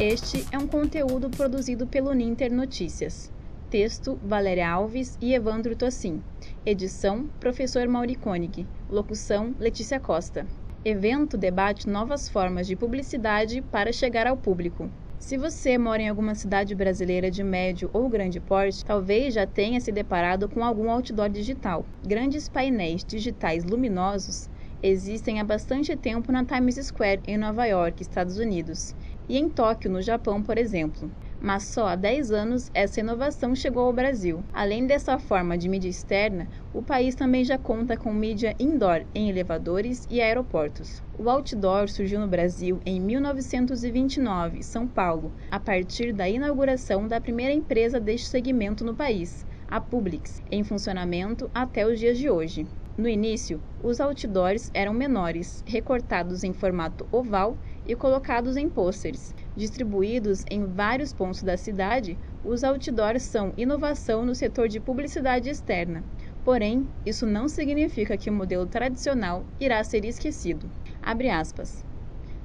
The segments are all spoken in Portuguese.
Este é um conteúdo produzido pelo Ninter Notícias. Texto: Valéria Alves e Evandro Tossin. Edição: Professor Mauri Koenig. Locução: Letícia Costa. Evento debate novas formas de publicidade para chegar ao público. Se você mora em alguma cidade brasileira de médio ou grande porte, talvez já tenha se deparado com algum outdoor digital. Grandes painéis digitais luminosos existem há bastante tempo na Times Square, em Nova York, Estados Unidos, e em Tóquio, no Japão, por exemplo mas só há 10 anos essa inovação chegou ao Brasil. Além dessa forma de mídia externa, o país também já conta com mídia indoor em elevadores e aeroportos. O outdoor surgiu no Brasil em 1929, São Paulo, a partir da inauguração da primeira empresa deste segmento no país, a Publix, em funcionamento até os dias de hoje. No início, os outdoors eram menores, recortados em formato oval e colocados em pôsteres. Distribuídos em vários pontos da cidade, os outdoors são inovação no setor de publicidade externa. Porém, isso não significa que o modelo tradicional irá ser esquecido. Abre aspas.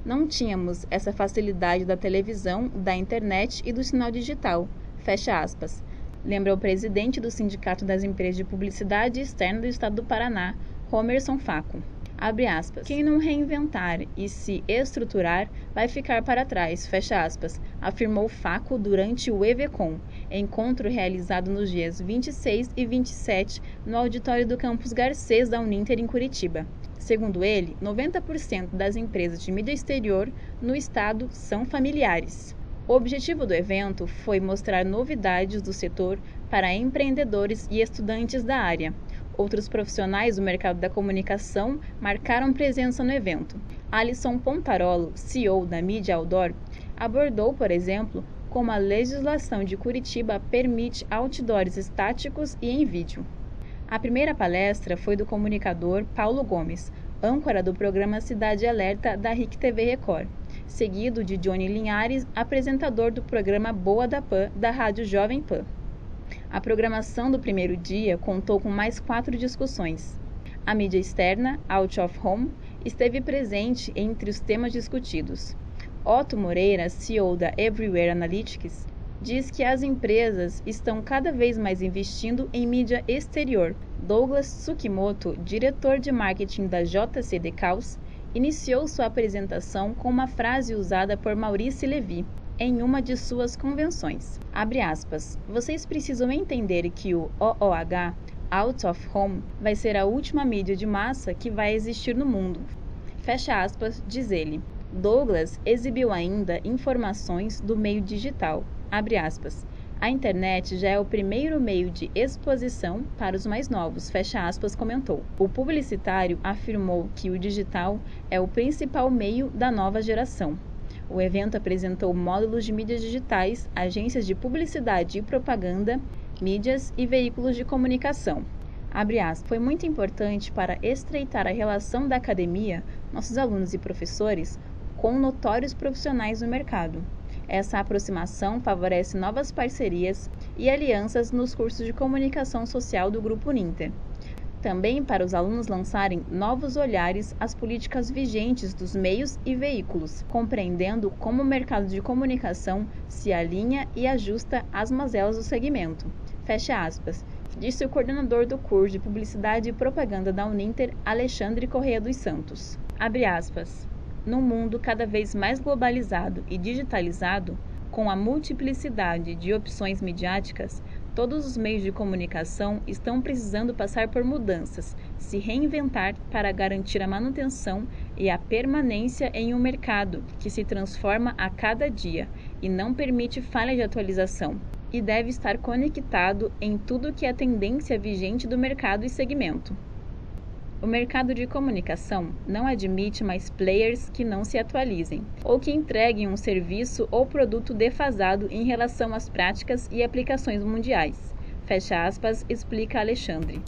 Não tínhamos essa facilidade da televisão, da internet e do sinal digital. Fecha aspas. Lembra o presidente do Sindicato das Empresas de Publicidade Externa do Estado do Paraná, Homerson Faco. Abre aspas. Quem não reinventar e se estruturar vai ficar para trás, fecha aspas, afirmou Faco durante o EVCOM, encontro realizado nos dias 26 e 27 no auditório do campus Garcês da Uninter em Curitiba. Segundo ele, 90% das empresas de mídia exterior no estado são familiares. O objetivo do evento foi mostrar novidades do setor para empreendedores e estudantes da área. Outros profissionais do mercado da comunicação marcaram presença no evento. Alisson Pontarolo, CEO da Mídia Outdoor, abordou, por exemplo, como a legislação de Curitiba permite outdoors estáticos e em vídeo. A primeira palestra foi do comunicador Paulo Gomes, âncora do programa Cidade Alerta da RIC TV Record, seguido de Johnny Linhares, apresentador do programa Boa da Pan da Rádio Jovem Pan. A programação do primeiro dia contou com mais quatro discussões. A mídia externa, Out of Home, esteve presente entre os temas discutidos. Otto Moreira, CEO da Everywhere Analytics, diz que as empresas estão cada vez mais investindo em mídia exterior. Douglas Tsukimoto, diretor de marketing da JCD Caos, iniciou sua apresentação com uma frase usada por Maurice Levy, em uma de suas convenções. Abre aspas. Vocês precisam entender que o OOH, Out of Home, vai ser a última mídia de massa que vai existir no mundo. Fecha aspas, diz ele. Douglas exibiu ainda informações do meio digital. Abre aspas. A internet já é o primeiro meio de exposição para os mais novos, fecha aspas, comentou. O publicitário afirmou que o digital é o principal meio da nova geração. O evento apresentou módulos de mídias digitais, agências de publicidade e propaganda, mídias e veículos de comunicação. Aspas, Foi muito importante para estreitar a relação da academia, nossos alunos e professores, com notórios profissionais do mercado. Essa aproximação favorece novas parcerias e alianças nos cursos de comunicação social do Grupo Ninter também para os alunos lançarem novos olhares às políticas vigentes dos meios e veículos, compreendendo como o mercado de comunicação se alinha e ajusta às mazelas do segmento. Fecha aspas, disse o coordenador do curso de Publicidade e Propaganda da Uninter, Alexandre Correia dos Santos. Abre aspas. Num mundo cada vez mais globalizado e digitalizado, com a multiplicidade de opções midiáticas, Todos os meios de comunicação estão precisando passar por mudanças, se reinventar para garantir a manutenção e a permanência em um mercado que se transforma a cada dia e não permite falha de atualização, e deve estar conectado em tudo que é tendência vigente do mercado e segmento. O mercado de comunicação não admite mais players que não se atualizem ou que entreguem um serviço ou produto defasado em relação às práticas e aplicações mundiais. Fecha aspas, explica Alexandre.